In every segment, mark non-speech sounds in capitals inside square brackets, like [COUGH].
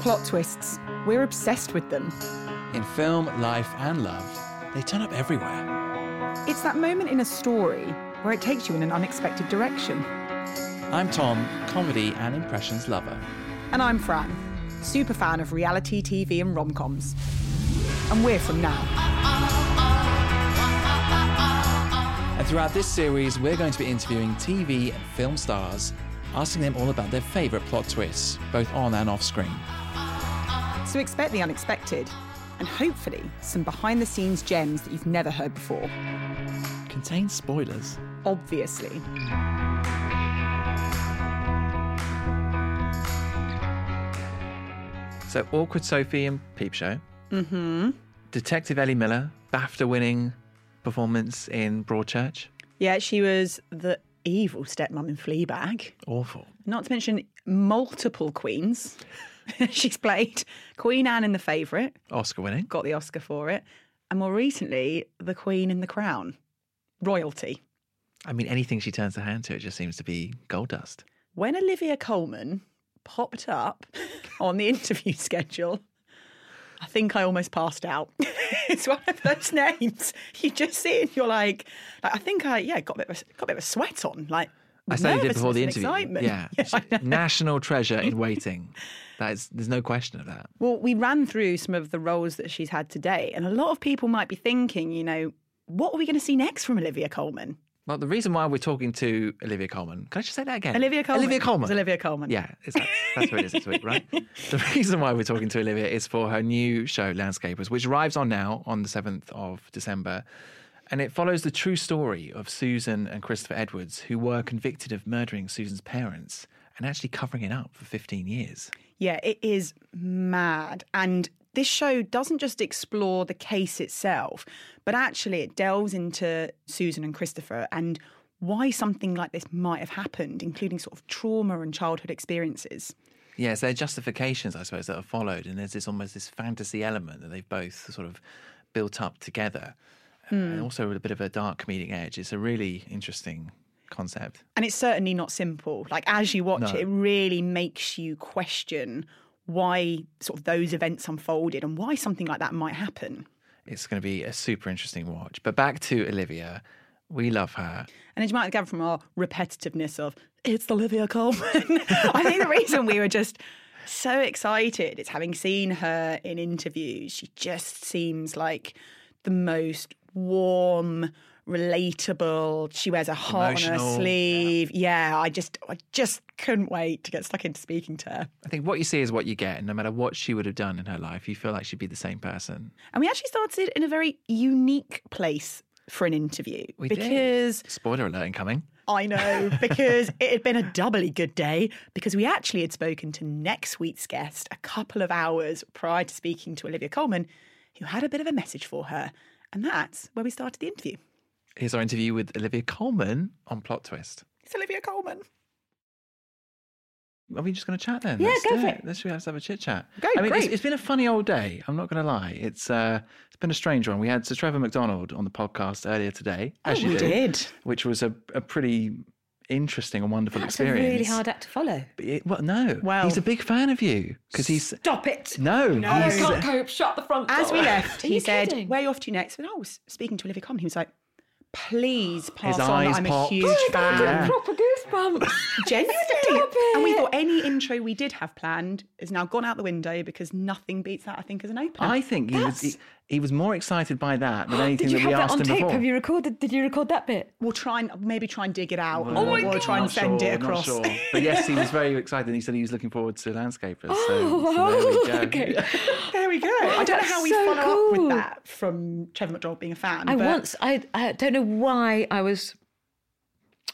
Plot twists. We're obsessed with them. In film, life, and love, they turn up everywhere. It's that moment in a story where it takes you in an unexpected direction. I'm Tom, comedy and impressions lover. And I'm Fran, super fan of reality TV and rom coms. And we're from now. And throughout this series, we're going to be interviewing TV and film stars, asking them all about their favourite plot twists, both on and off screen. So expect the unexpected, and hopefully some behind the scenes gems that you've never heard before. Contains spoilers. Obviously. So, Awkward Sophie and Peep Show. Mm-hmm. Detective Ellie Miller, BAFTA winning performance in Broadchurch. Yeah, she was the evil stepmom in Fleabag. Awful. Not to mention multiple queens. [LAUGHS] She's played Queen Anne in The Favourite, Oscar winning. got the Oscar for it, and more recently, the Queen in The Crown. Royalty. I mean, anything she turns her hand to, it just seems to be gold dust. When Olivia Colman popped up [LAUGHS] on the interview schedule, I think I almost passed out. [LAUGHS] it's one of those names you just see it and you're like, like I think I yeah got a bit of a, got a bit of a sweat on like. I said studied it before the interview. Excitement. Yeah, [LAUGHS] know. national treasure in waiting. That is, there's no question of that. Well, we ran through some of the roles that she's had today, and a lot of people might be thinking, you know, what are we going to see next from Olivia Colman? Well, the reason why we're talking to Olivia Colman, can I just say that again? Olivia Colman. Olivia Colman. It's Olivia Colman. Yeah, it's, that's, that's what it is this week, right? [LAUGHS] the reason why we're talking to Olivia is for her new show, Landscapers, which arrives on now on the 7th of December. And it follows the true story of Susan and Christopher Edwards, who were convicted of murdering Susan's parents and actually covering it up for 15 years. Yeah, it is mad. And this show doesn't just explore the case itself, but actually it delves into Susan and Christopher and why something like this might have happened, including sort of trauma and childhood experiences. Yes, they're justifications, I suppose, that are followed. And there's this almost this fantasy element that they've both sort of built up together. Mm. And also with a bit of a dark comedic edge. It's a really interesting concept. And it's certainly not simple. Like as you watch No. it, it really makes you question why sort of those events unfolded and why something like that might happen. It's going to be a super interesting watch. But back to Olivia. We love her. And as you might gather from our repetitiveness of it's Olivia Colman, [LAUGHS] I think the reason we were just so excited is having seen her in interviews. She just seems like the most warm, relatable. She wears a heart on her sleeve. Yeah. I just, I just couldn't wait to get stuck into speaking to her. I think what you see is what you get. And no matter what she would have done in her life, you feel like she'd be the same person. And we actually started in a very unique place for an interview We did. because Spoiler alert incoming. I know, [LAUGHS] because it had been a doubly good day because we actually had spoken to next week's guest a couple of hours prior to speaking to Olivia Colman, who had a bit of a message for her. And that's where we started the interview. Here's our interview with Olivia Colman on Plot Twist. It's Olivia Colman. Are we just going to chat then? Yeah, Let's go do for it. it. Let's let's have a chit chat. Go, I mean, great. It's, it's been a funny old day. I'm not going to lie. It's uh, it's been a strange one. We had Sir Trevor McDonald on the podcast earlier today, as you we do, did. which was a, a pretty interesting and wonderful That's a experience. really hard act to follow. But it- well, no. Well- he's a big fan of you because he's Stop it. no. I he's, uh, can't cope. Shut the front door. As we left, he said, kidding? Where are you off to next? And I was speaking to Olivia Colman. He was like, Please pass His on eyes I'm popped. a huge I got fan. proper goosebumps. [LAUGHS] Genuinely. And we thought any intro we did have planned is now gone out the window because nothing beats that, I think, as an opener. I think he was he, he was more excited by that than [GASPS] anything Did you that we have that asked on him tape? before. Have you recorded? Did you record that bit? We'll try and maybe try and dig it out. Oh or my we'll try and Not send sure, it not across. sure. But yes, he was very excited. He said he was looking forward to Landscapers. So, Oh, [LAUGHS] so there we go. [LAUGHS] okay. [LAUGHS] There we go. I don't know That's how we so follow up cool. with that from Trevor McDonald being a fan. I but once, I, I don't know why I was,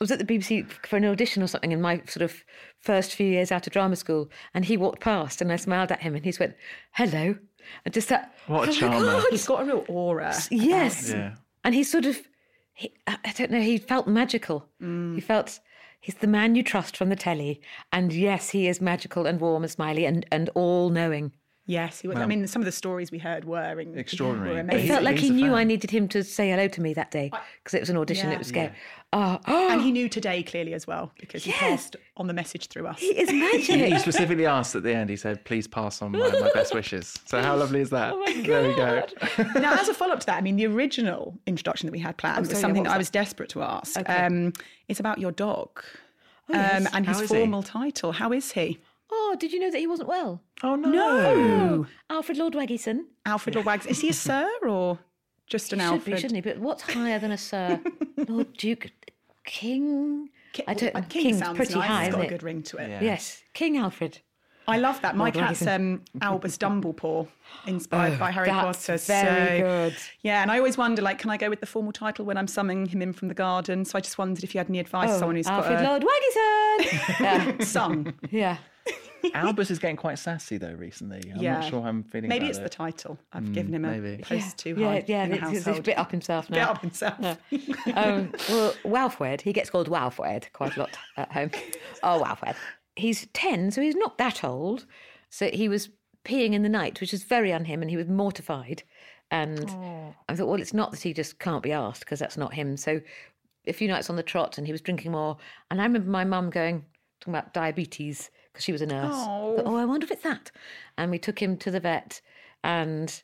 I was at the BBC for an audition or something in my sort of first few years out of drama school, and he walked past, and I smiled at him, and he just went, "Hello," and just that. What a oh my charmer. God. he's got a real aura. Yes, um, Yeah. and he sort of, he, I I don't know, he felt magical. Mm. He felt. He's the man you trust from the telly, and yes, he is magical and warm and smiley and, and all knowing. Yes, he was. I mean, some of the stories we heard were in, Extraordinary. Were But It felt like he knew fan. I needed him to say hello to me that day because it was an audition. Yeah. It was scary. Oh, oh, and he [GASPS] knew today clearly as well because he Yes. passed on the message through us. he is [LAUGHS] magic. He specifically asked at the end, he said, please pass on my, my best wishes. So how lovely is that? Oh [LAUGHS] There we go. [LAUGHS] now, as a follow up to that, I mean, the original introduction that we had planned was sorry, something what that I was was desperate to ask. Okay. Um, it's about your dog yes. um, and his How is he? formal title. How is he? oh, did you know that he wasn't well? Oh, no. No. Alfred Lord Waggison. Alfred Lord Wags. Is he a sir or just an He should Alfred? be, shouldn't he? But what's higher than a Sir? Lord Duke, King. Ki- I don't. well, King King's sounds pretty nice. high, It's isn't got it? a good ring to it. Yeah. Yes, King Alfred. I love that. My Lord cat's um, Albus [LAUGHS] Dumblepaw, inspired by Harry Oh, that's Potter. very so, good. Yeah, and I always wonder, like, can I go with the formal title when I'm summoning him in from the garden? So I just wondered if you had any advice. Oh, someone who's Alfred got Lord Waggison. [LAUGHS] yeah, a yeah. [LAUGHS] Albus is getting quite sassy, though, recently. I'm yeah, not sure I'm feeling Maybe about it's it. the title. I've given him a maybe. post too yeah, high yeah, in the it's, it's household. a bit up himself now. Bit up himself. [LAUGHS] um, well, Walfred, he gets called Walfred quite a lot [LAUGHS] at home. Oh, Walfred. He's 10, so he's not that old. So he was peeing in the night, which was very on him, and he was mortified. And I thought, well, it's not that he just can't be asked, because that's not him. So a few nights on the trot, and he was drinking more. And I remember my mum going, talking about diabetes, because she was a nurse. Oh. Oh, I wonder if it's that. And we took him to the vet, and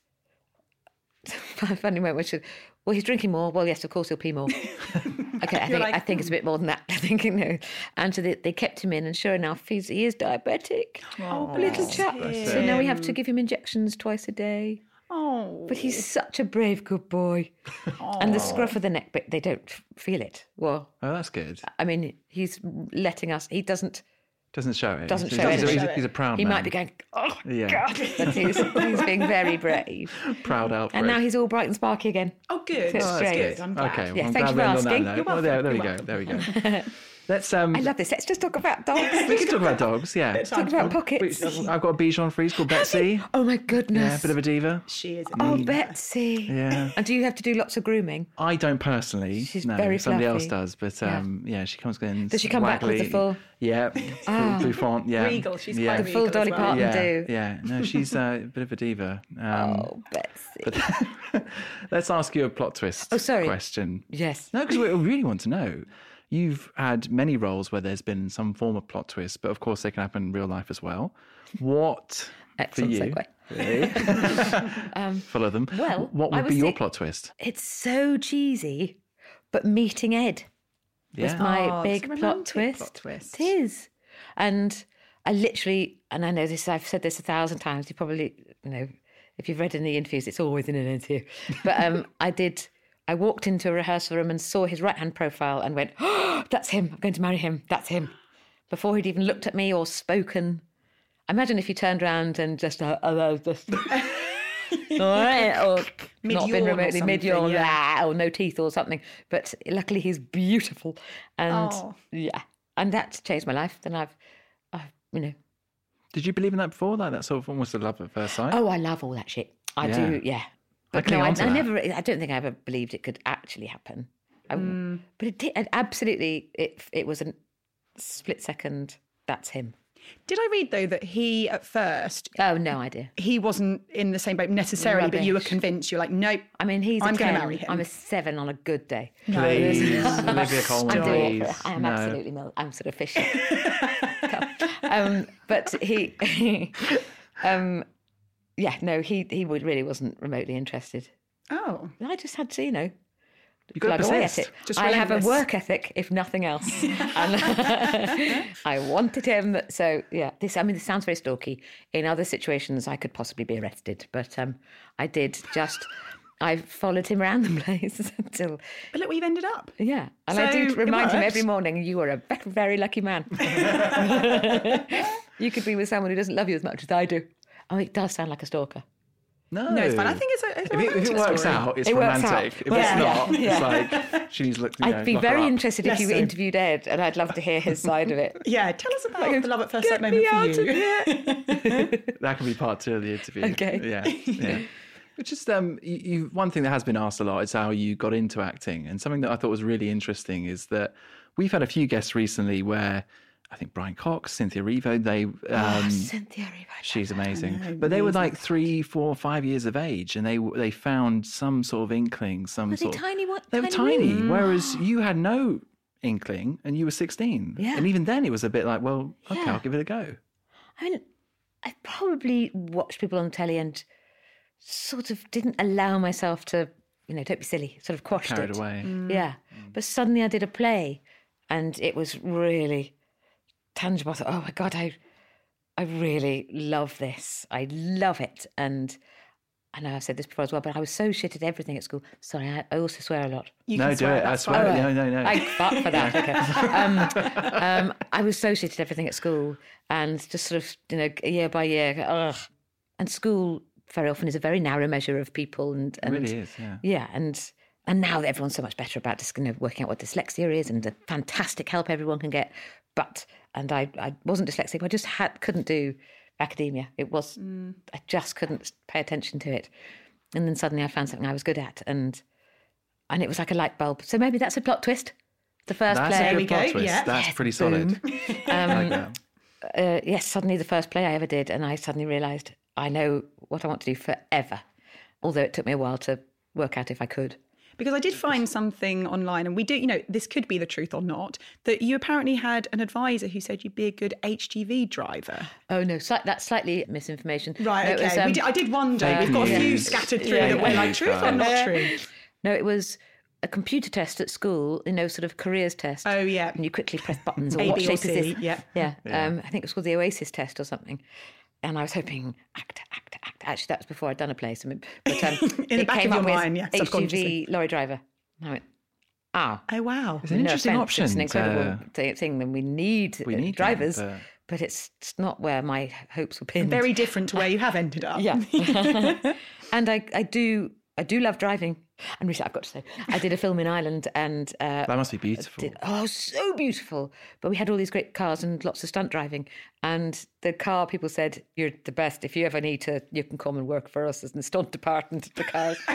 moment when she said, well, he's drinking more. Well, yes, of course he'll pee more. [LAUGHS] okay, I think, like, I think it's a bit more than that. [LAUGHS] I think, you know. And so they, they kept him in, and sure enough, he's, he is diabetic. Oh, Little chap. So now we have to give him injections twice a day. Oh, But he's such a brave, good boy. And the scruff of the neck bit, they don't feel it. Well, Oh, that's good. I mean, he's letting us, he doesn't, Doesn't show it. Doesn't he's, show he's, it. He's, a, he's a proud he man. might be going, oh, Yeah. God. But [LAUGHS] he's, he's being very brave. [LAUGHS] proud Alfred. And now he's all bright and sparky again. oh, good. That's oh, That's great. good. I'm glad. Okay, well, Yeah, I'm thank glad you for end on that asking. You're Well, there, there we welcome. go. There we go. [LAUGHS] Let's um. I love this. Let's just talk about dogs. [LAUGHS] we can talk about dogs. Yeah. Bit of talk about for- pockets. I've got a Bichon Frise called Betsy. Oh my goodness. Yeah, a bit of a diva. She is. Oh, amazing. Betsy. Yeah. And do you have to do lots of grooming? I don't personally. She's no, very somebody else does. But um, yeah. she comes in. Does she come back with the full- Yeah, full bouffant. Yeah, Regal. She's yeah. quite The full Dolly well. Parton. yeah, do. yeah. No, she's uh, a bit of a diva. Um, oh, Betsy. [LAUGHS] Let's ask you a plot twist. Oh, sorry. Question. yes. No, because we really want to know. You've had many roles where there's been some form of plot twist, but of course they can happen in real life as well. What Excellent for you? segue. Really? [LAUGHS] Full of them. well, what I would was be your plot twist? It's so cheesy, but meeting Ed was my Oh, it's big a plot twist. plot twist. It is. And I literally, and I know this, I've said this a thousand times. You probably, you know, if you've read in the interviews, it's always in an interview. But um, [LAUGHS] I did, I walked into a rehearsal room and saw his right hand profile and went, oh, [GASPS] that's him. I'm going to marry him. That's him. Before he'd even looked at me or spoken. Imagine if you turned around and just, uh, uh, just, [LAUGHS] all right, or not been remotely mid yawn, yeah. or no teeth or something. But luckily, he's beautiful, and Oh. yeah, and that's changed my life. Then I've, I've, you know, Did you believe in that before? Like that sort of almost a love at first sight? oh, I love all that shit. I Yeah. do, yeah. But no, I, I never, I don't think I ever believed it could actually happen. I, Mm. But it did. Absolutely, it it was a split second. That's him. Did I read though that he at first Oh, no idea. he wasn't in the same boat necessarily, but you were convinced. You're like, nope. I mean, he's I'm a gonna marry him. I'm a seven on a good day. Please, Olivia [LAUGHS] Colman, I'm doing it. please. I am No. absolutely mil- I'm sort of fishy. [LAUGHS] um, but he, [LAUGHS] um, yeah, no, he he really wasn't remotely interested. Oh, I just had to, you know, You got to plug away at it. Just I have a work ethic, if nothing else. [LAUGHS] and [LAUGHS] I wanted him. So yeah, this. I mean, this sounds very stalky. In other situations, I could possibly be arrested, but um, I did just. I followed him around the [LAUGHS] place until but look where you've ended up. yeah, and I do remind him every morning, "You are a ve- very lucky man. you could be with someone who doesn't love you as much as I do." Oh, it does sound like a stalker. No, No, it's fine. I think it's a, it's a If it, if it romantic works story. out, it's It works out. romantic. If Yeah, it's not, yeah, it's like she she's looking. You know, I'd be lock very up. interested if you Bless him. interviewed Ed, and I'd love to hear his side of it. Yeah, tell us about the love at first sight moment me for out you. of. [LAUGHS] That can be part two of the interview. Okay. Yeah. Yeah. It's just um, you, you, one thing that has been asked a lot is how you got into acting, and something that I thought was really interesting is that we've had a few guests recently where I think Brian Cox, Cynthia Erivo. They oh, um, oh, Cynthia Erivo. She's amazing. know, but they were like three, four, five years of age, and they they found some sort of inkling, some Were they sort. of, tiny? What? they were tiny tiny, whereas ah. you had no inkling, and you were sixteen. Yeah. And even then, it was a bit like, well, okay, Yeah. I'll give it a go. I mean, I probably watched people on telly and sort of didn't allow myself to, you know, don't be silly, sort of quashed Carried it. away. Mm. Yeah. Mm. But suddenly I did a play and it was really tangible. I thought, oh my God, I I really love this. I love it. And I know I've said this before as well, but I was so shit at everything at school. Sorry, I, I also swear a lot. You no, can do swear, it. I swear. fine. No, no, no. I fought for that. Okay. [LAUGHS] Um, um, I was so shit at everything at school, and just sort of, you know, year by year, ugh. And school very often is a very narrow measure of people, and, it and really is. Yeah. yeah, and and now everyone's so much better about just you know working out what dyslexia is and the fantastic help everyone can get. But and I I wasn't dyslexic. I just had couldn't do academia. It was I just couldn't pay attention to it. And then suddenly I found something I was good at, and and it was like a light bulb. So maybe that's a plot twist. The first That's play. a we good plot go, twist. yeah. That's Yes, pretty solid. boom. [LAUGHS] I like Um, that. uh, yes, suddenly the first play I ever did, and I suddenly realised I know what I want to do forever. Although it took me a while to work out if I could. Because I did find something online, and we do, you know, this could be the truth or not, that you apparently had an advisor who said you'd be a good HGV driver. Oh no, slight, that's slightly misinformation. Right, No, okay. was, um, we did, I did wonder. fake We've got a few scattered through Yeah, that yeah. we're like, truth or not true? No, it was a computer test at school, you know, sort of careers test. Oh, yeah. And you quickly press buttons or A, what B, or C, is this? yeah. Yeah. Um, I think it was called the Oasis test or something. And I was hoping actor, actor, actor. Actually, that was before I'd done a play. So, but um, [LAUGHS] In the it back came of up your with mind, yeah. HGV lorry driver. And I went, ah. Oh, wow. It's an no interesting offence, option. It's an incredible to- thi- thing, and we need, We uh, need them, drivers, but- but... it's, it's not where my hopes were pinned. Very different to where you have ended up. Yeah. [LAUGHS] [LAUGHS] and I, I do I do love driving. And recently, I've got to say, I did a film in Ireland and uh, that must be beautiful. did, oh, so beautiful. But we had all these great cars and lots of stunt driving. And the car people said, You're the best. If you ever need to, you can come and work for us as the stunt department of the cars. [LAUGHS]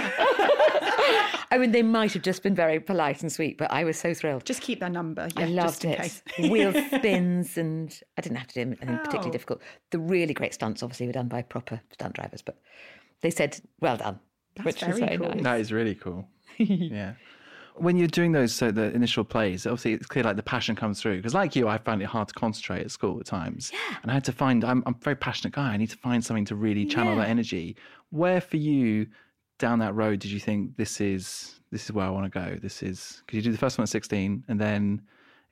I mean, they might have just been very polite and sweet, but I was so thrilled. Just keep their number. Yeah, I loved just in it. case. Wheel [LAUGHS] spins, and I didn't have to do anything particularly Oh. difficult. The really great stunts, obviously, were done by proper stunt drivers, but they said, "Well done," which was very very cool. nice. That is really cool. [LAUGHS] yeah. When you're doing those, so the initial plays, obviously it's clear like the passion comes through. Because like you, I found it hard to concentrate at school at times. Yeah. And I had to find, I'm, I'm a very passionate guy. I need to find something to really channel Yeah. that energy. Where for you down that road did you think this is, this is where I want to go? This is, because you do the first one at 16 and then,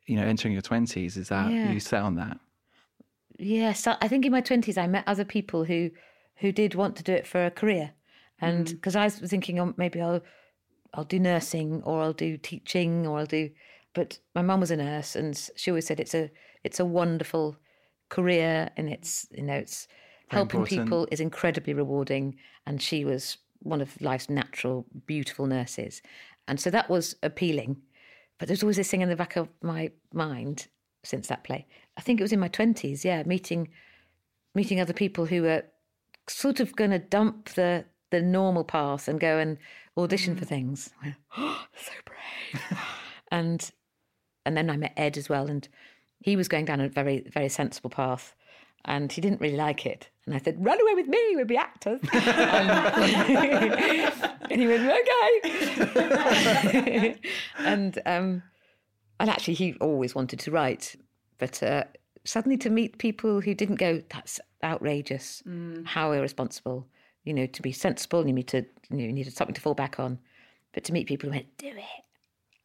you know, entering your 20s, is that, Yeah. you set on that? Yes, I I think in my twenties I met other people who who did want to do it for a career, and mm. because I was thinking, oh, maybe I'll I'll do nursing or I'll do teaching or I'll do. But my mum was a nurse, and she always said it's a it's a wonderful career, and it's you know it's helping important. people is incredibly rewarding, and she was one of life's natural, beautiful nurses, and so that was appealing. But there's always this thing in the back of my mind since that play. I think it was in my twenties, yeah, meeting meeting other people who were sort of going to dump the the normal path and go and audition for things. Went, oh, [GASPS] so brave. [LAUGHS] and and then I met Ed as well, and he was going down a very very sensible path, and he didn't really like it. And I said, "Run away with me, we'll be actors." [LAUGHS] and, [LAUGHS] and he went, "Okay." and um, and actually, he always wanted to write, but uh, suddenly to meet people who didn't go, "That's outrageous! How irresponsible!" You know, to be sensible, you need to you, know, you needed something to fall back on. But to meet people who went, "Do it,"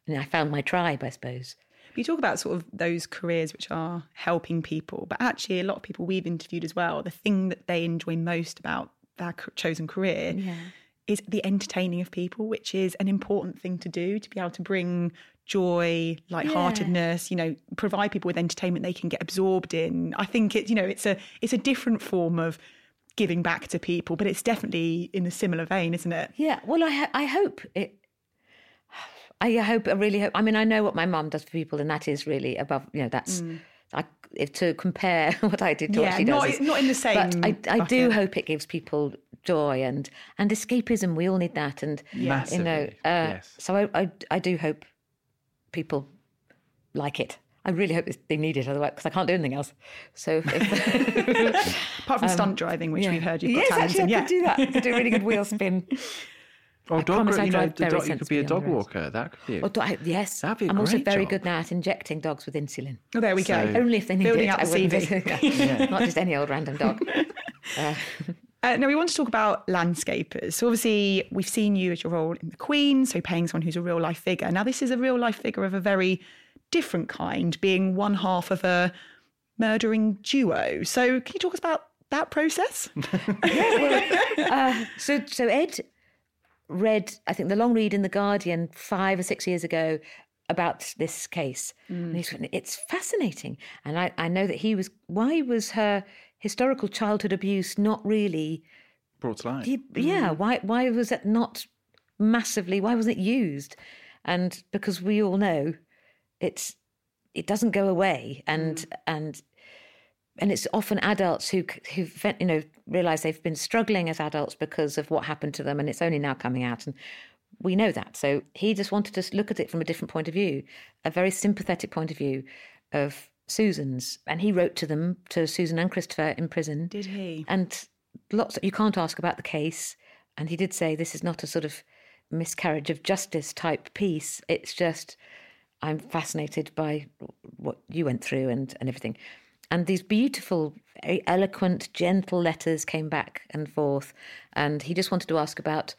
and I found my tribe, I suppose. You talk about sort of those careers which are helping people, but actually, a lot of people we've interviewed as well, the thing that they enjoy most about their chosen career is the entertaining of people, which is an important thing to do to be able to bring joy, lightheartedness, you know, provide people with entertainment they can get absorbed in. I think it's, you know, it's a it's a different form of giving back to people, but it's definitely in a similar vein, isn't it? Yeah, well, I ho- I hope it. I hope I really hope. I mean, I know what my mum does for people, and that is really above. You know, that's I, if to compare [LAUGHS] what I did to what Yeah, she does. not- is- not in the But same I, I do hope it gives people joy and and escapism. We all need that, and you know. Uh, yes. So I, I I do hope people like it. I really hope they need it otherwise because I can't do anything else. So, if, [LAUGHS] Apart from stunt driving, which Um, yeah. we've heard you've got yes, talent actually, in. I Yeah. could do that. I could do a really good wheel [LAUGHS] spin. Or I dog, you know, the dog, you could be a dog walker. That could be. Or do I, yes, That'd be a I'm also very job. good now at injecting dogs with insulin. Oh, there we go. So- Only if they need Building it. up I the wouldn't- CV. [LAUGHS] Not just any old random dog. Uh, now, we want to talk about landscapers. So, obviously, we've seen you as your role in The Queen, so paying someone who's a real life figure. Now, this is a real life figure of a very different kind, being one half of a murdering duo. So, can you talk us about that process? [LAUGHS] Uh, so, so Ed read, I think, the long read in the Guardian five or six years ago about this case, and he's written, it's fascinating. And I, I know that he was. Why was her historical childhood abuse not really? brought to light. he- Yeah. Why? Why was it not massively? Why wasn't it used? And because we all know, it's it doesn't go away, and mm. and and it's often adults who who you know realize they've been struggling as adults because of what happened to them, and it's only now coming out, and we know that. So he just wanted to look at it from a different point of view, a very sympathetic point of view of Susan's, and he wrote to them to Susan and Christopher in prison. Did he? And lots you can't ask about the case, and he did say this is not a sort of miscarriage of justice type piece. It's just I'm fascinated by what you went through and, and everything. And these beautiful, eloquent, gentle letters came back and forth. And he just wanted to ask about,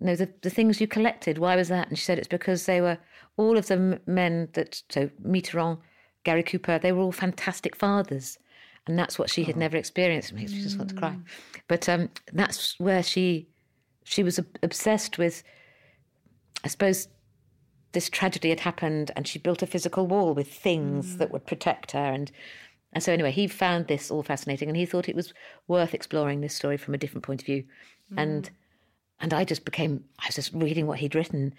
you know, the, the things you collected. Why was that? And she said it's because they were all of the men that, so Mitterrand, Gary Cooper, they were all fantastic fathers. And that's what she had never experienced. It makes me just want to cry. But um, that's where she she was obsessed with, I suppose, this tragedy had happened and she built a physical wall with things that mm. would protect her. And and so anyway he found this all fascinating and he thought it was worth exploring this story from a different point of view. And mm. and I just became I was just reading what he'd written.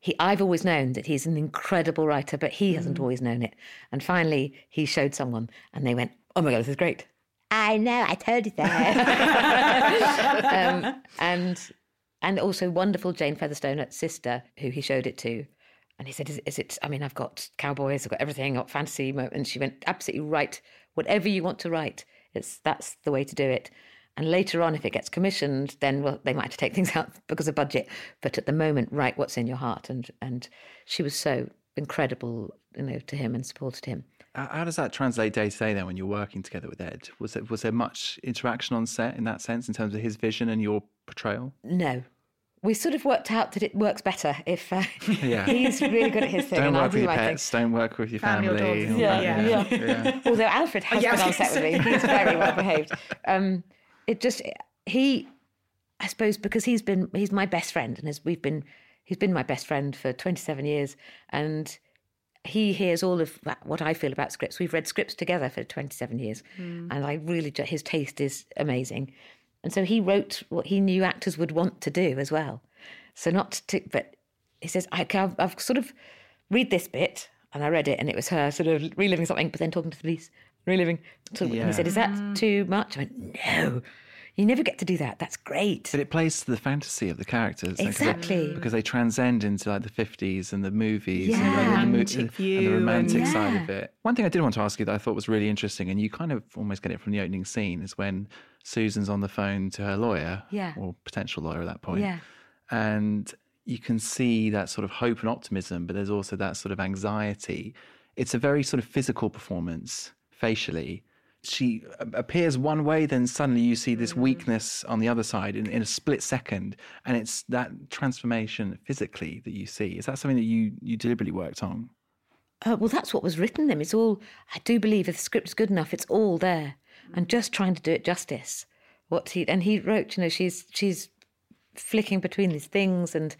He I've always known that he's an incredible writer but he hasn't mm. always known it. And finally he showed someone and they went oh my god this is great. I know I told you that [LAUGHS] um, and and also wonderful Jane Featherstone at Sister, who he showed it to. And he said, is, is it, I mean, I've got cowboys, I've got everything, I've got fantasy. mo-" And she went, absolutely right. Whatever you want to write, it's, that's the way to do it. And later on, if it gets commissioned, then well, they might have to take [LAUGHS] things out because of budget. But at the moment, write what's in your heart. And and she was so incredible, you know, to him and supported him. How how does that translate day to day then when you're working together with Ed? Was there, was there much interaction on set in that sense in terms of his vision and your portrayal? No. We sort of worked out that it works better if uh, Yeah. [LAUGHS] he's really good at his thing. Don't and I work with do your my thing. pets. Don't work with your Family family. dogs. all Yeah, yeah. yeah. Although Alfred has yeah, been on set with me, he's very well [LAUGHS] behaved. Um, it just he, I suppose, because he's been he's my best friend, and as we've been, he's been my best friend for twenty seven years, and he hears all of that, what I feel about scripts. We've read scripts together for twenty seven years, and I really his taste is amazing, and so he wrote what he knew actors would want to do as well. So not to, but he says I, I've, I've sort of read this bit, and I read it, and it was her sort of reliving something, but then talking to the police, reliving. And he said, "Is that too much?" I went, "No, you never get to do that. That's great." But it plays to the fantasy of the characters. like, 'cause it- Exactly. Because they transcend into like the 50s and the movies and, Yeah. the, and, the, Romantic uh, and the view romantic and- side of it. One thing I did want to ask you that I thought was really interesting, and you kind of almost get it from the opening scene, is when Susan's on the phone to her lawyer, Yeah. or potential lawyer at that point. Yeah. And you can see that sort of hope and optimism, but there's also that sort of anxiety. It's a very sort of physical performance facially. She appears one way, then suddenly you see this weakness on the other side in, in a split second. And it's that transformation physically that you see. Is that something that you, you deliberately worked on? Uh, well, that's what was written them. It's all. I do believe if the script's good enough, it's all there, Mm. and just trying to do it justice. What he and he wrote, you know, she's she's flicking between these things, and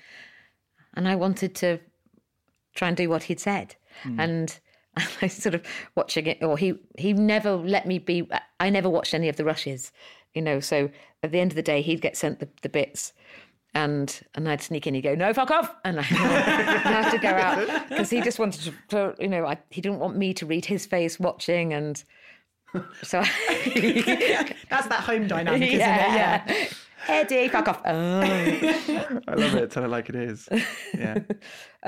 and I wanted to try and do what he'd said, mm. and [LAUGHS] I sort of watching it, or he he never let me be. I never watched any of the rushes, you know. So at the end of the day, he'd get sent the, the bits. And and I'd sneak in. He'd go, "No, fuck off!" And I, [LAUGHS] I have to go out because he just wanted to, to you know, I, he didn't want me to read his face watching, and so [LAUGHS] [LAUGHS] That's that home dynamic, isn't it? Yeah. Eddie, fuck off. Oh. [LAUGHS] I love it. Tell it like it is. Yeah.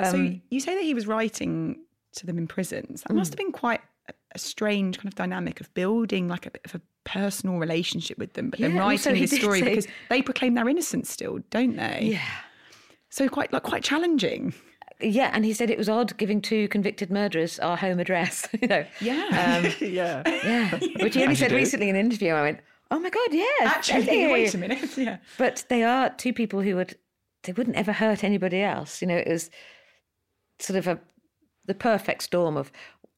so um, you say that he was writing to them in prisons. That must mm. have been quite a, strange kind of dynamic of building like a bit of a personal relationship with them, but then Yeah, also writing this story say- because they proclaim their innocence still, don't they? Yeah. So quite like quite challenging. Yeah, and he said it was odd giving two convicted murderers our home address. [LAUGHS] you know, Yeah. Um, [LAUGHS] yeah. yeah. [LAUGHS] Which he only As said do. recently in an interview. I went, "Oh my god, yes, Actually, Eddie." wait a minute. Yeah. But they are two people who would they wouldn't ever hurt anybody else. You know, it was sort of a the perfect storm of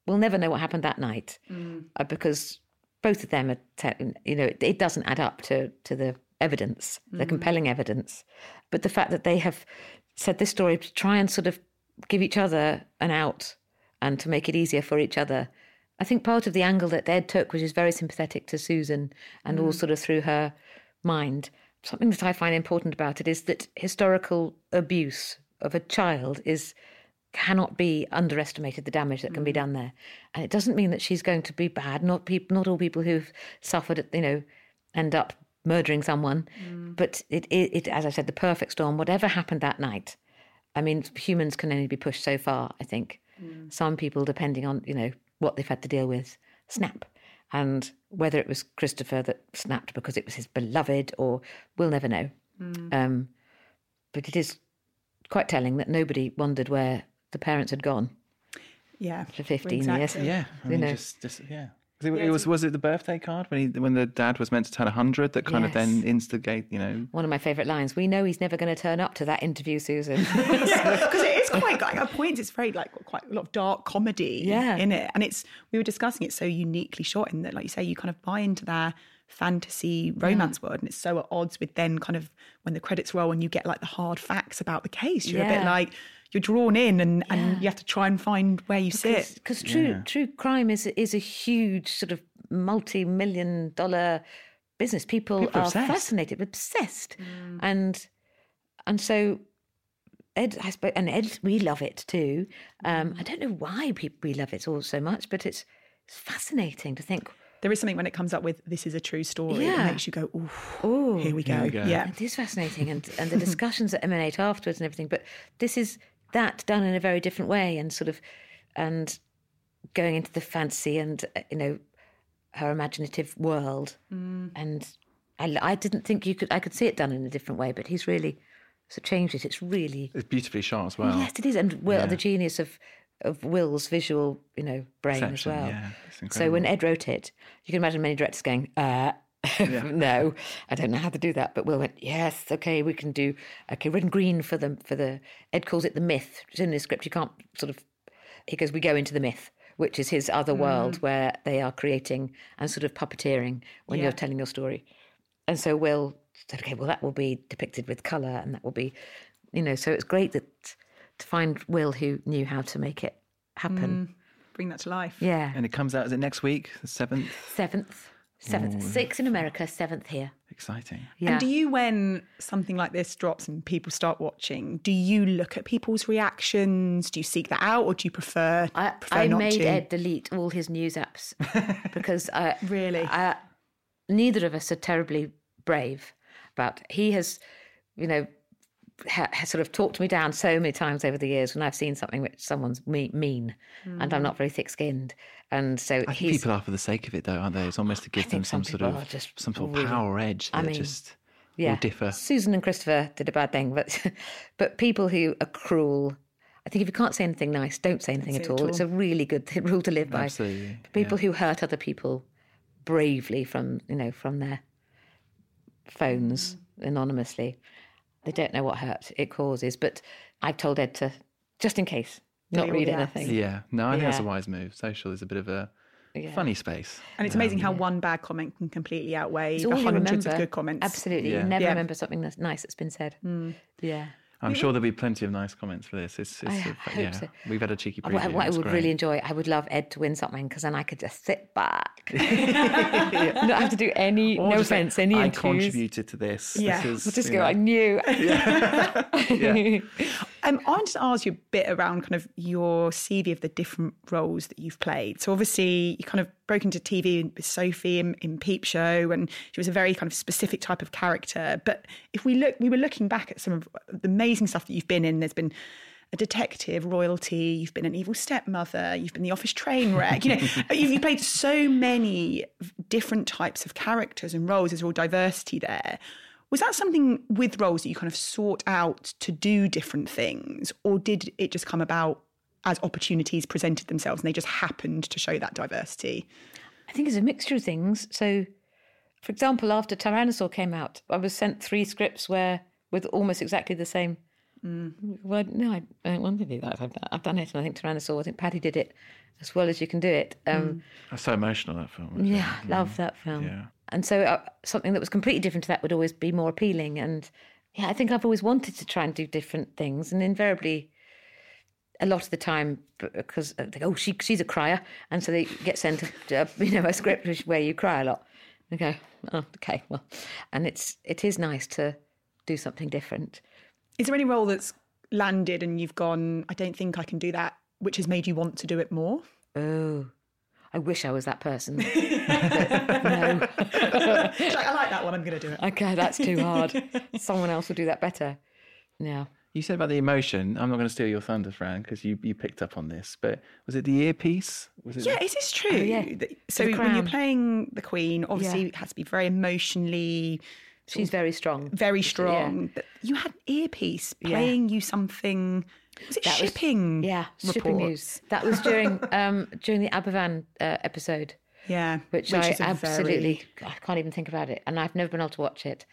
we'll never know what happened that night mm. uh, because both of them are te- you know it, it doesn't add up to to the evidence, the mm. compelling evidence. But the fact that they have said this story to try and sort of give each other an out and to make it easier for each other. I think part of the angle that Ed took, which is very sympathetic to Susan and all mm. sort of through her mind, something that I find important about it is that historical abuse of a child is cannot be underestimated the damage that can be mm. done there. And it doesn't mean that she's going to be bad. Not people not all people who've suffered it, you know end up murdering someone. Mm. But it, it, it as i said the perfect storm whatever happened that night i mean humans can only be pushed so far i think some people depending on you know what they've had to deal with snap and whether it was christopher that snapped because it was his beloved or we'll never know um, but it is quite telling that nobody wondered where the parents had gone Yeah. for 15 Exactly. years. Yeah, I You know. just, just yeah. 'Cause It, it was was it the birthday card when he when the dad was meant to turn hundred that kind of then instigate you know One of my favourite lines. We know he's never going to turn up to that interview, Susan. [LAUGHS] [LAUGHS] because it is quite like at points it's very like quite a lot of dark comedy Yeah. in it and it's we were discussing it so uniquely shot in that like you say you kind of buy into their fantasy romance world and it's so at odds with then kind of when the credits roll and you get like the hard facts about the case you're a bit like you're drawn in and, and you have to try and find where you sit Because true Yeah. true crime is is a huge sort of multi million dollar business. People, People are are obsessed. fascinated, obsessed, and and so Ed, I suppose, and Ed, we love it too. Um, I don't know why people we love it all so much, but it's it's fascinating to think. there is something when it comes up with this is a true story it Yeah. makes you go oh here we go, we go. yeah It is fascinating, and and the [LAUGHS] discussions that emanate afterwards and everything. But this is that done in a very different way, and sort of, and going into the fancy and uh, you know, her imaginative world. And I, I didn't think you could. I could see it done in a different way, but he's really so changed it. It's really it's beautifully shot as well. yes, it is, and Will, Yeah. the genius of of Will's visual, you know, brain as well. yeah, it's so when Ed wrote it, you can imagine many directors going, uh, [LAUGHS] no, I don't know how to do that. But Will went, yes, okay, we can do okay, red and green for the for the Ed calls it the myth. It's in the script. You can't sort of he goes, we go into the myth, which is his other world mm. where they are creating and sort of puppeteering when Yeah. you're telling your story. And so Will said, okay, well that will be depicted with colour and that will be you know, so it's great that to find Will who knew how to make it happen. Mm. bring that to life Yeah. and it comes out is it next week the seventh Seventh. Seventh. Six in America, seventh here. exciting Yeah. And do you, when something like this drops and people start watching, do you look at people's reactions? Do you seek that out, or do you prefer, I, prefer I not made to? Ed delete all his news apps [LAUGHS] because I, Really? I, neither of us are terribly brave. But he has, you know, ha, has sort of talked me down so many times over the years when I've seen something which someone's me, mean, and I'm mm. not very thick-skinned, and so I think he's. people are for the sake of it though aren't they it's almost to give them some some sort of just some sort of really- power edge that I mean, just yeah, will differ Susan and Christopher did a bad thing, but [LAUGHS] but people who are cruel. I think if you can't say anything nice, don't say anything say at all. at It's a really good th- [LAUGHS] rule to live by. Absolutely, People who hurt other people bravely from you know from their phones mm. anonymously, they don't know what hurt it causes. But I've told Ed to just in case not Delete read anything. yeah no I think that's a wise move social is a bit of a Yeah. funny space and it's amazing how one bad comment can completely outweigh the hundreds remember. of good comments. Absolutely, Yeah. you never Yeah. remember something that's nice that's been said. Mm. Yeah. I'm sure there'll be plenty of nice comments for this. It's, it's I a- hope yeah, so. we've had a cheeky preview. What, what I would great. really enjoy, I would love Ed to win something because then I could just sit back, [LAUGHS] [LAUGHS] not have to do any. Or no just say, offense, any I interviews. contributed to this. Yeah. this is, We'll just go. know, I knew. [LAUGHS] yeah. Um, I wanted to ask you a bit around kind of your CV of the different roles that you've played. So obviously you kind of broke into TV with Sophie in, in Peep Show, and she was a very kind of specific type of character. But if we look, we were looking back at some of the amazing stuff that you've been in. There's been a detective, royalty, you've been an evil stepmother, you've been the office train wreck. You know, [LAUGHS] you've, you've played so many different types of characters and roles. There's all diversity there. Was that something with roles that you kind of sought out to do different things, or did it just come about as opportunities presented themselves and they just happened to show that diversity? I think it's a mixture of things. So, for example, after Tyrannosaur came out, I was sent three scripts where with almost exactly the same. Well, no, I, I don't want to do that. I've, I've done it, and I think Tyrannosaur. I think Paddy did it as well as you can do it. Um, That's so emotional that film. wasn't it? Yeah, love that film. Yeah. And so uh, something that was completely different to that would always be more appealing. And yeah, I think I've always wanted to try and do different things, and invariably, a lot of the time, because they go, oh, she, she's a crier, and so they get sent, a, uh, you know, a script [LAUGHS] where you cry a lot. They go, oh, okay, well, and it's it is nice to do something different. Is there any role that's landed and you've gone, I don't think I can do that, which has made you want to do it more? Oh, I wish I was that person. [LAUGHS] no, like, I like that one, I'm going to do it. okay, that's too hard. [LAUGHS] Someone else will do that better. Yeah. You said about the emotion. I'm not going to steal your thunder, Fran, because you, you picked up on this. But was it the earpiece? Was it? Yeah, is this true? Oh, yeah. So when you're playing the Queen, obviously Yeah. it has to be very emotionally, She's very strong. very strong. But you had an earpiece Yeah. playing you something. Was it That was- shipping? Yeah, shipping news. That was during um, during the Aberfan uh, episode, Yeah, which, I is absolutely very- I can't even think about it, and I've never been able to watch it.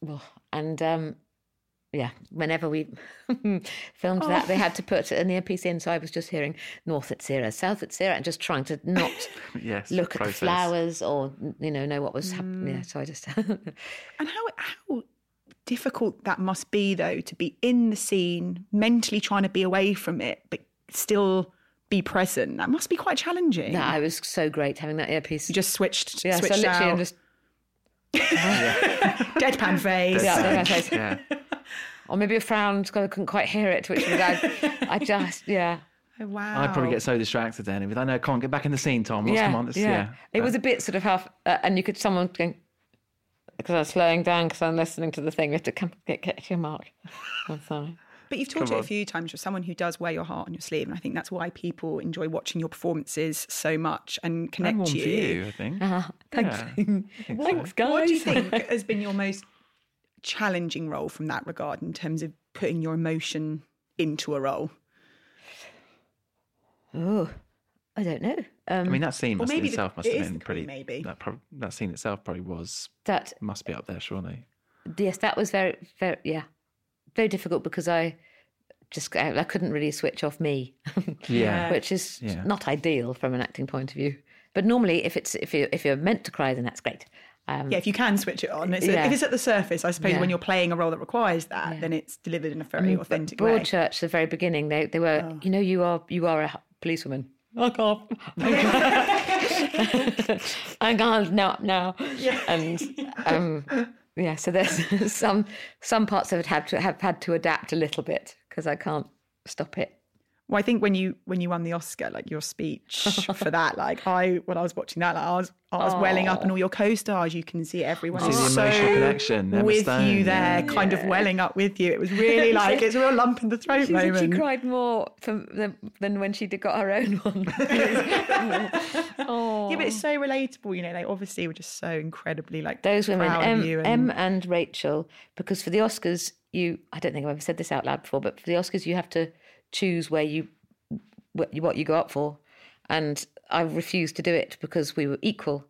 Well, and um, yeah, whenever we [LAUGHS] filmed that, they had to put an earpiece in, so I was just hearing north Utsire, south Utsire, and just trying to not [LAUGHS] Yes. look at the flowers or you know know what was happening. Mm. Yeah, so I just [LAUGHS] And how how difficult that must be though to be in the scene, mentally trying to be away from it, but still be present. That must be quite challenging. that I was so great having that earpiece. You just switched, yeah, so switched literally out. I'm just deadpan face. Yeah, I was. Yeah. Or maybe a frown because I couldn't quite hear it, which was I, I [LAUGHS] just yeah. Oh, wow. I'd probably get so distracted then. If I know, come on, get back in the scene, Tom. Let's yeah, come on. Let's, yeah. yeah. It was a bit sort of half, uh, and you could someone going because I was slowing down because I'm listening to the thing. You have to come get, get to your mark. [LAUGHS] I'm sorry. But you've talked it a few times. You're someone who does wear your heart on your sleeve, and I think that's why people enjoy watching your performances so much and And connect one to for you. you, I think. Uh, thanks, Yeah, thanks, guys. What do you think has been your most challenging role from that regard in terms of putting your emotion into a role? Oh, I don't know. Um, I mean, that scene must, maybe the- itself must it have been pretty. Queen, maybe. That, prob- that scene itself probably was that must be up there, surely. yes, that was very, very, yeah, very difficult because I just I, I couldn't really switch off me, [LAUGHS] Yeah. which is Yeah. not ideal from an acting point of view. But normally, if it's if you if you're meant to cry, then that's great. Um, Yeah, if you can switch it on. It's Yeah. if it's at the surface, I suppose Yeah. when you're playing a role that requires that, Yeah. then it's delivered in a very authentic way. Broadchurch, the very beginning, they they were, Oh. you know, you are you are a policewoman. I can't. I can't now now. Yeah. And [LAUGHS] um, yeah, so there's [LAUGHS] some some parts of it have to have had to adapt a little bit because I can't stop it. Well, I think when you when you won the Oscar, like your speech [LAUGHS] for that, like I when I was watching that, like I was I was welling up, and all your co-stars, you can see everyone See is so connection, Emma with Stone, you there, yeah. kind of welling up with you. It was really [LAUGHS] like it's a real lump in the throat She said she cried more from than, than when she got her own one. oh, [LAUGHS] Yeah, but it's so relatable. You know, they obviously were just so incredibly like those women, proud Em, of you. And, Em and Rachel, because for the Oscars, you I don't think I've ever said this out loud before, but for the Oscars, you have to choose where you what you, go up for, and I refused to do it because we were equal,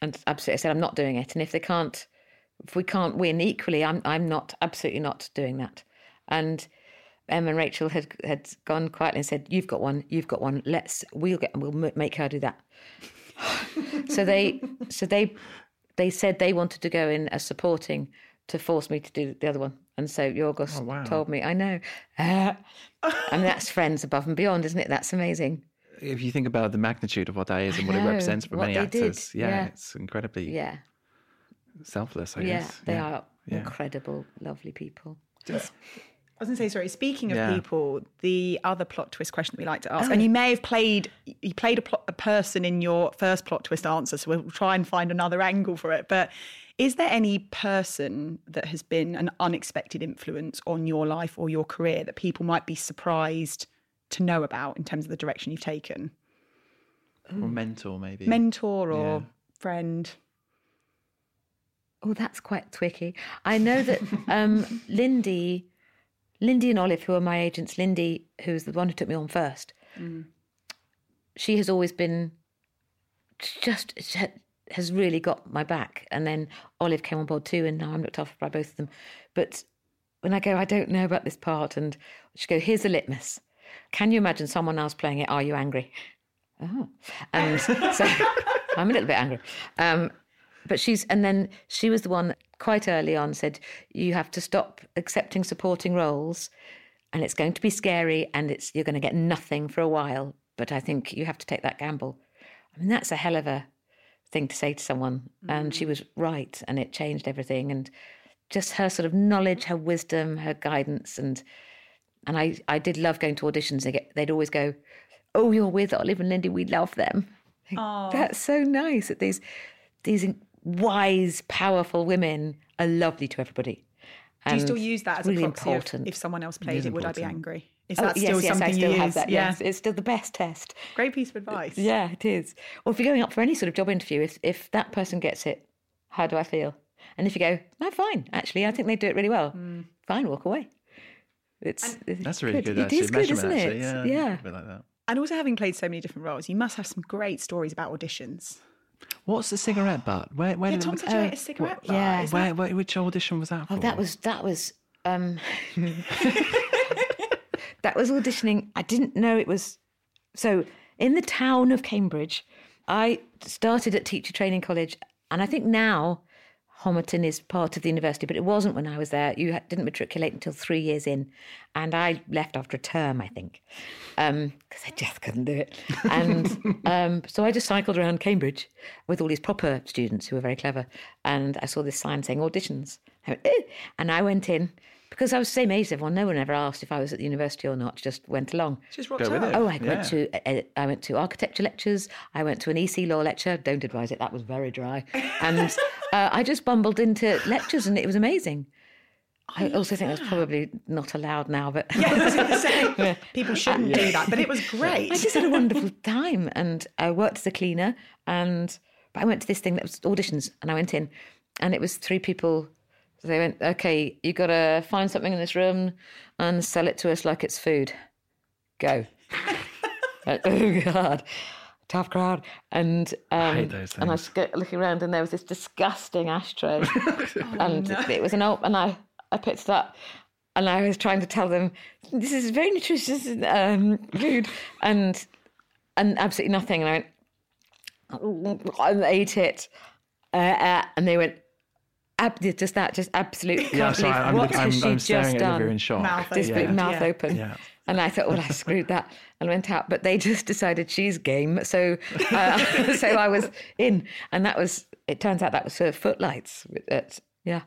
and absolutely I said I'm not doing it, and if they can't, if we can't win equally, I'm I'm not absolutely not doing that, and. Em and Rachel had had gone quietly and said, "You've got one. You've got one. Let's we'll get we'll make her do that." [SIGHS] so they so they they said they wanted to go in as supporting to force me to do the other one. And so Yorgos Oh, wow. told me, I know. Uh, [LAUGHS] and that's friends above and beyond, isn't it? That's amazing. If you think about the magnitude of what that is and what it represents for what many actors, yeah, yeah. it's incredibly Yeah. selfless, I Yeah. guess. They are Yeah. incredible, lovely people. I was going to say, sorry. Speaking of Yeah. people, the other plot twist question that we like to ask, and you may have played, you played a, plot, a person in your first plot twist answer, so we'll try and find another angle for it. But Is there any person that has been an unexpected influence on your life or your career that people might be surprised to know about in terms of the direction you've taken? Or mentor, maybe. Mentor or Yeah. friend? Oh, that's quite tricky. I know that [LAUGHS] um, Lindy, Lindy and Olive, who are my agents, Lindy, who's the one who took me on first, she has always been just she ha- has really got my back. And then Olive came on board too, and now I'm looked after by both of them. But when I go, I don't know about this part, and she go, here's the litmus. Can you imagine someone else playing it? Are you angry? Oh, and so [LAUGHS] I'm a little bit angry. Um, but she's and then she was the one quite early on said you have to stop accepting supporting roles and it's going to be scary and it's you're going to get nothing for a while but i think you have to take that gamble i mean that's a hell of a thing to say to someone and she mm. was right and it changed everything and just her sort of knowledge her wisdom her guidance and and i i did love going to auditions they get, they'd always go oh you're with olive and lindy we love them that's so nice that these these wise, powerful women are lovely to everybody. Do you still use that as really a proxy important. if someone else played is it, would I be angry? Is Oh, that yes, still yes, something I still you have use? that. yeah. Yes, it's still the best test. Great piece of advice. Yeah, it is. Or if you're going up for any sort of job interview, if if that person gets it, how do I feel? And if you go, no, fine. Actually, I think they do it really well. Hmm. Fine, walk away. It's That's really good, It actually. is good, Measurement, isn't actually. it? Yeah. yeah. A bit like that. And also having played so many different roles, you must have some great stories about auditions. What's the cigarette butt? Where, where Yeah, did Tom it, said you ate a cigarette bar. yeah. Is where, where, which audition was that for? Oh, that was that was um [LAUGHS] [LAUGHS] that was auditioning. I didn't know it was so in the town of Cambridge. I started at Teacher Training College, and I think now Homerton is part of the university, but it wasn't when I was there. You didn't matriculate until three years in, and I left after a term, I think, because I just couldn't do it. And [LAUGHS] um, so I just cycled around Cambridge with all these proper students who were very clever, and I saw this sign saying auditions. I went, "Eh," and I went in because I was the same age as everyone. No one ever asked if I was at the university or not. Just went along. Just rocked Go with up. it. Oh, I Yeah. went to uh, I went to architecture lectures. I went to an EC law lecture. Don't advise it. That was very dry. And [LAUGHS] uh, I just bumbled into lectures, and it was amazing. I also think that's probably not allowed now, but Yeah, I was say [LAUGHS] people shouldn't do that, but it was [LAUGHS] great. I just had a wonderful time, and I worked as a cleaner. And but I went to this thing that was auditions, and I went in, and it was three people. So they went, "Okay, you've got to find something in this room and sell it to us like it's food. Go." [LAUGHS] Like, oh God, tough crowd. And um, hate those and I was looking around, and there was this disgusting ashtray, [LAUGHS] and it was an old, and I I picked it up. And I was trying to tell them this is very nutritious um, food, and and absolutely nothing. And I went, I ate it, uh, uh, and they went, ab- just that, just absolute. Yeah, sorry, I'm, what I'm, has she I'm just staring at Olivia done? in shock. Mouth Just open. big mouth Yeah. open. Yeah. And I thought, well, I screwed that and went out. But they just decided she's game. So, uh, [LAUGHS] so I was in. And that was, it turns out that was for footlights. At, yeah.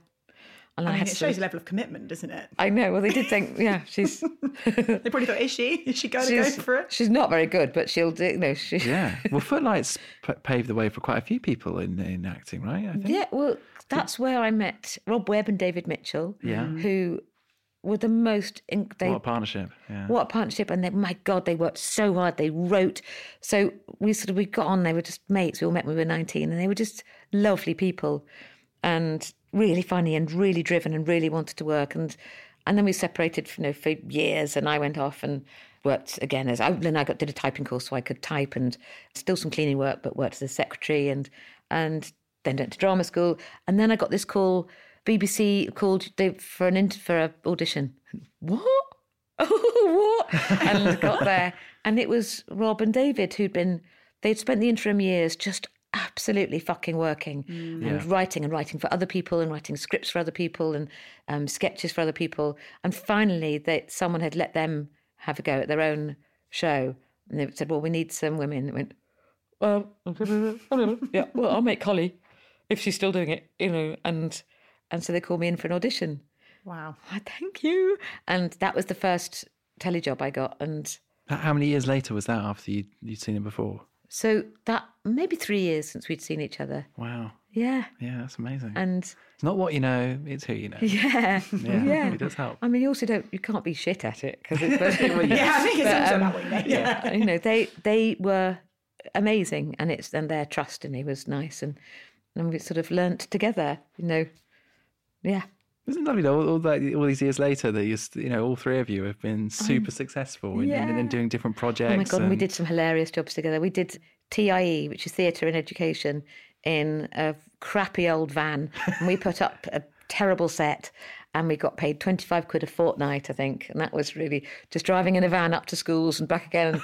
And I, I mean, had it to- shows a level of commitment, doesn't it? I know. Well, they did think, yeah, [LAUGHS] she's They probably thought, is she? Is she going to go for it? she's not very good, but she'll do. No, she, Yeah. Well, Footlights p- paved the way for quite a few people in, in acting, right? I think. Yeah, well, that's where I met Rob Webb and David Mitchell. Yeah. Mm-hmm. who were the most. In, they, What a partnership. Yeah. what a partnership! And they, my God, they worked so hard. They wrote. So we sort of we got on. They were just mates. We all met when we were nineteen, and they were just lovely people, and really funny and really driven and really wanted to work. And and then we separated, you know, for years. And I went off and worked again as I, then I got did a typing course so I could type and still some cleaning work, but worked as a secretary and and then went to drama school. And then I got this call. BBC called for an for a audition. What? Oh, [LAUGHS] what? And got there, and it was Rob and David who'd been. They'd spent the interim years just absolutely fucking working and writing and writing for other people and writing scripts for other people and um, sketches for other people. And finally, they, someone had let them have a go at their own show, and they said, "Well, we need some women." They went, "Well, [LAUGHS] yeah, well, I'll make Holly if she's still doing it, you know." And and so they called me in for an audition. Wow. Oh, thank you. And that was the first telly job I got. And How many years later was that after you, you'd seen it before? So that maybe three years since we'd seen each other. Wow. Yeah. Yeah, that's amazing. And it's not what you know; it's who you know. yeah, [LAUGHS] Yeah, it does help. I mean, you also don't, you can't be shit at it because it's. [LAUGHS] Yeah, I think it's But, also um, that way. mate. yeah, you know, they they were amazing, and it's and their trust in me was nice, and and we sort of learnt together. You know, yeah. Isn't it lovely though? All, that, all these years later, that you, you know, all three of you have been super successful in, in, in doing different projects. Oh my god, and we did some hilarious jobs together. We did TIE, which is theatre in education, in a crappy old van, and we put up a terrible set. And we got paid 25 quid a fortnight, I think. And that was really just driving in a van up to schools and back again.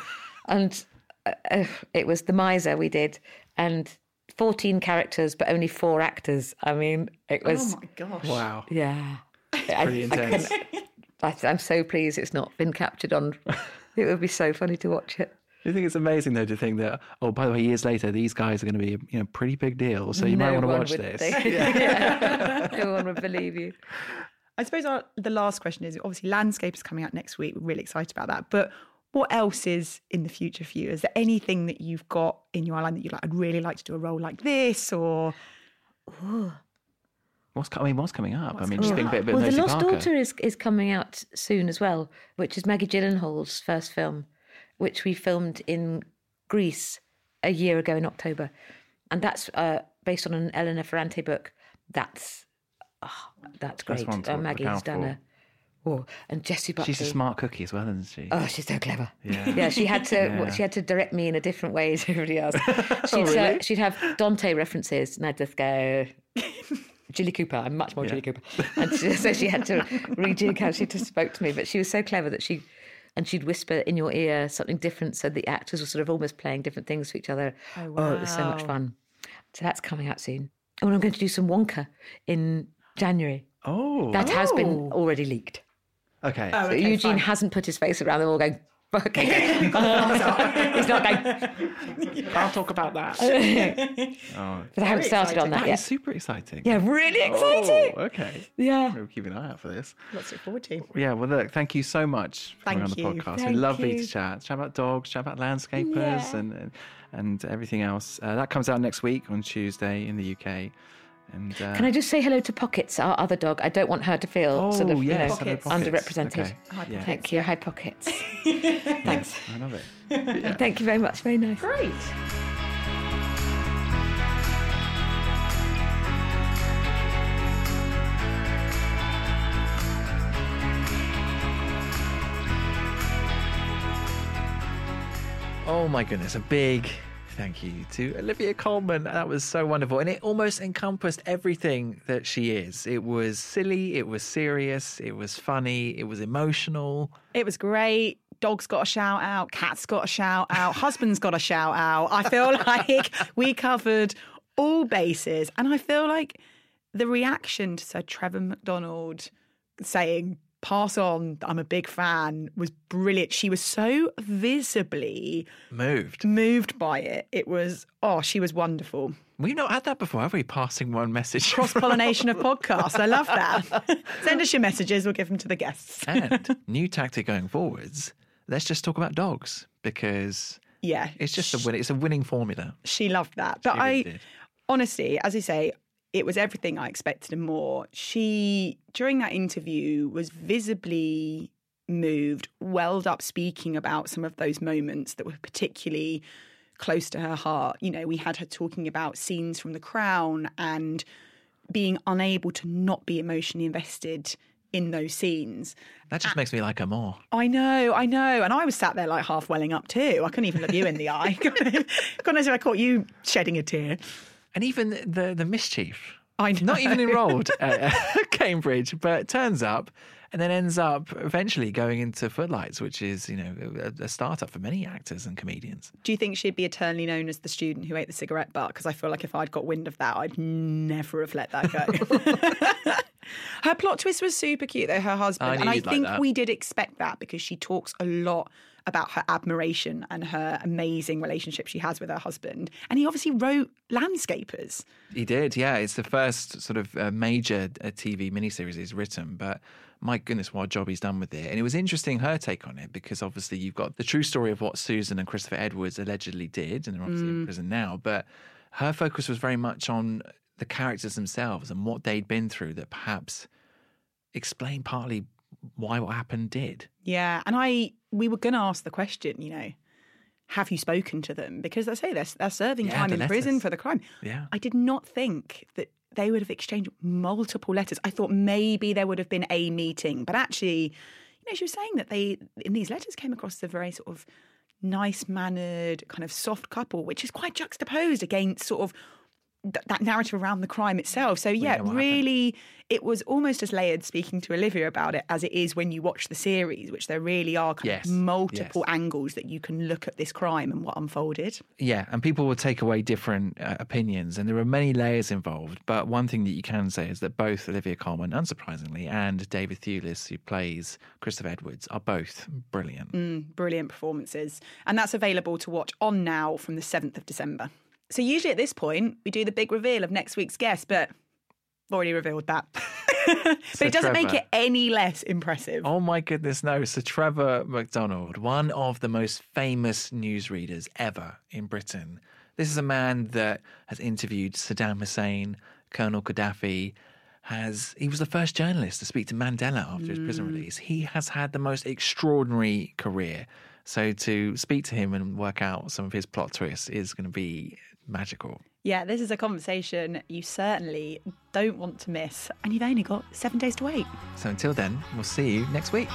And, uh, uh, it was The Miser we did. And 14 characters, but only four actors. I mean, it oh was, Oh my gosh. Wow, yeah. pretty intense. [LAUGHS] I, I'm so pleased it's not been captured on. [LAUGHS] It would be so funny to watch it. Do you think it's amazing though to think that oh by the way years later these guys are going to be you know pretty big deal so you might want to watch this. think- yeah. [LAUGHS] no one would believe you. I suppose our, the last question is obviously Landscapers coming out next week. We're really excited about that. But what else is in the future for you? Is there anything that you've got in your line that you're like, I'd really like to do a role like this? Or What's co- I mean what's coming up? I mean just being a bit, bit Well, The nosy Lost Parker. Daughter is, is coming out soon as well, which is Maggie Gyllenhaal's first film, which we filmed in Greece a year ago in October. And that's uh, based on an Elena Ferrante book. That's oh, that's great. one to Uh, Maggie's done for. a. Oh, and Jessie Buckley. She's a smart cookie as well, isn't she? Oh, she's so clever. Yeah. yeah. She had to. Yeah. She had to direct me in a different way to everybody else. [LAUGHS] She'd, Oh, really? uh, she'd have Dante references, and I'd just go. Jilly Cooper. I'm much more Jilly Cooper, and she, so she had to rejig how she just spoke to me. But she was so clever that she, and she'd whisper in your ear something different, so the actors were sort of almost playing different things for each other. Oh, wow. oh it was so much fun. So that's coming out soon. Oh, and I'm going to do some Wonka in January. Oh, That has been Oh. already leaked. Okay. Oh, But okay, Eugene fine. hasn't put his face around them all going, okay. [LAUGHS] [LAUGHS] He's not going, I'll talk about that. [LAUGHS] oh, but I haven't started on that that yet. is super exciting. Yeah, really exciting. Oh, okay. Yeah. We'll keep an eye out for this. lots to look forward to. Yeah, well, look, thank you so much for coming on the podcast. It's Thank been lovely you. to chat. Chat about dogs, chat about landscapers, Yeah. and, and and everything else. Uh, that comes out next week on Tuesday in the UK. And uh, Can I just say hello to Pockets, our other dog? I don't want her to feel Oh, sort of, yes, you know, hello, Pockets. Pockets. underrepresented. Okay. Yeah. Thank you. Hi, Pockets. [LAUGHS] Thanks. I love it. Thank you very much. Very nice. Great. Oh my goodness, a big thank you to Olivia Colman. That was so wonderful. And it almost encompassed everything that she is. It was silly, it was serious, it was funny, it was emotional. It was great. Dog's got a shout out. Cat's got a shout out. Husband's got a shout out. I feel [LAUGHS] like we covered all bases. And I feel like the reaction to Sir Trevor McDonald saying, pass on, I'm a big fan, was brilliant. She was so visibly Moved. moved by it. It was, oh, she was wonderful. We've not had that before, have we? Passing one message. Cross pollination of [LAUGHS] podcasts. I love that. Send us your messages, we'll give them to the guests. and [LAUGHS] new tactic going forwards. Let's just talk about dogs because Yeah. it's just a win. It's a winning formula. She loved that. But She really I did. honestly, as I say, it was everything I expected and more. She, during that interview, was visibly moved, welled up speaking about some of those moments that were particularly close to her heart. You know, we had her talking about scenes from The Crown and being unable to not be emotionally invested in those scenes. That just makes me like her more. I know, I know. And I was sat there like half welling up too. I couldn't even look you in the eye. [LAUGHS] God knows if I caught you shedding a tear. And even the the mischief. I know. Not even enrolled [LAUGHS] at [LAUGHS] Cambridge, but turns up and then ends up eventually going into Footlights, which is, you know, a, a startup for many actors and comedians. Do you think she'd be eternally known as the student who ate the cigarette butt? Because I feel like if I'd got wind of that, I'd never have let that go. [LAUGHS] her plot twist was super cute, though, her husband. I and I like think that. we did expect that because she talks a lot about her admiration and her amazing relationship she has with her husband. And he obviously wrote Landscapers. He did, yeah. It's the first sort of uh, major uh, TV miniseries he's written, but my goodness, what a job he's done with it. And it was interesting her take on it because obviously you've got the true story of what Susan and Christopher Edwards allegedly did, and they're obviously in prison now. But her focus was very much on the characters themselves and what they'd been through that perhaps explain partly why what happened did. Yeah, and I we were going to ask the question, you know, have you spoken to them? Because they say they're, they're serving Yeah, time in prison for the crime. Yeah. I did not think that they would have exchanged multiple letters. I thought maybe there would have been a meeting, but actually, you know, she was saying that they in these letters came across as a very sort of nice mannered, kind of soft couple, which is quite juxtaposed against sort of th- that narrative around the crime itself. So yeah, really, it was almost as layered speaking to Olivia about it as it is when you watch the series, which there really are kind Yes, of multiple yes. angles that you can look at this crime and what unfolded. Yeah, and people will take away different uh, opinions, and there are many layers involved. But one thing that you can say is that both Olivia Colman, unsurprisingly, and David Thewlis, who plays Christopher Edwards, are both brilliant. Mm, brilliant performances. And that's available to watch on now from the 7th of December. So, usually at this point, we do the big reveal of next week's guest, but I've already revealed that. [LAUGHS] but So it doesn't make it any less impressive. Oh my goodness, no. So, Trevor McDonald, one of the most famous newsreaders ever in Britain. This is a man that has interviewed Saddam Hussein, Colonel Gaddafi. Has he was the first journalist to speak to Mandela after his prison mm. release. He has had the most extraordinary career. So to speak to him and work out some of his plot twists is going to be magical. Yeah, this is a conversation you certainly don't want to miss. And you've only got seven days to wait. So until then, we'll see you next week.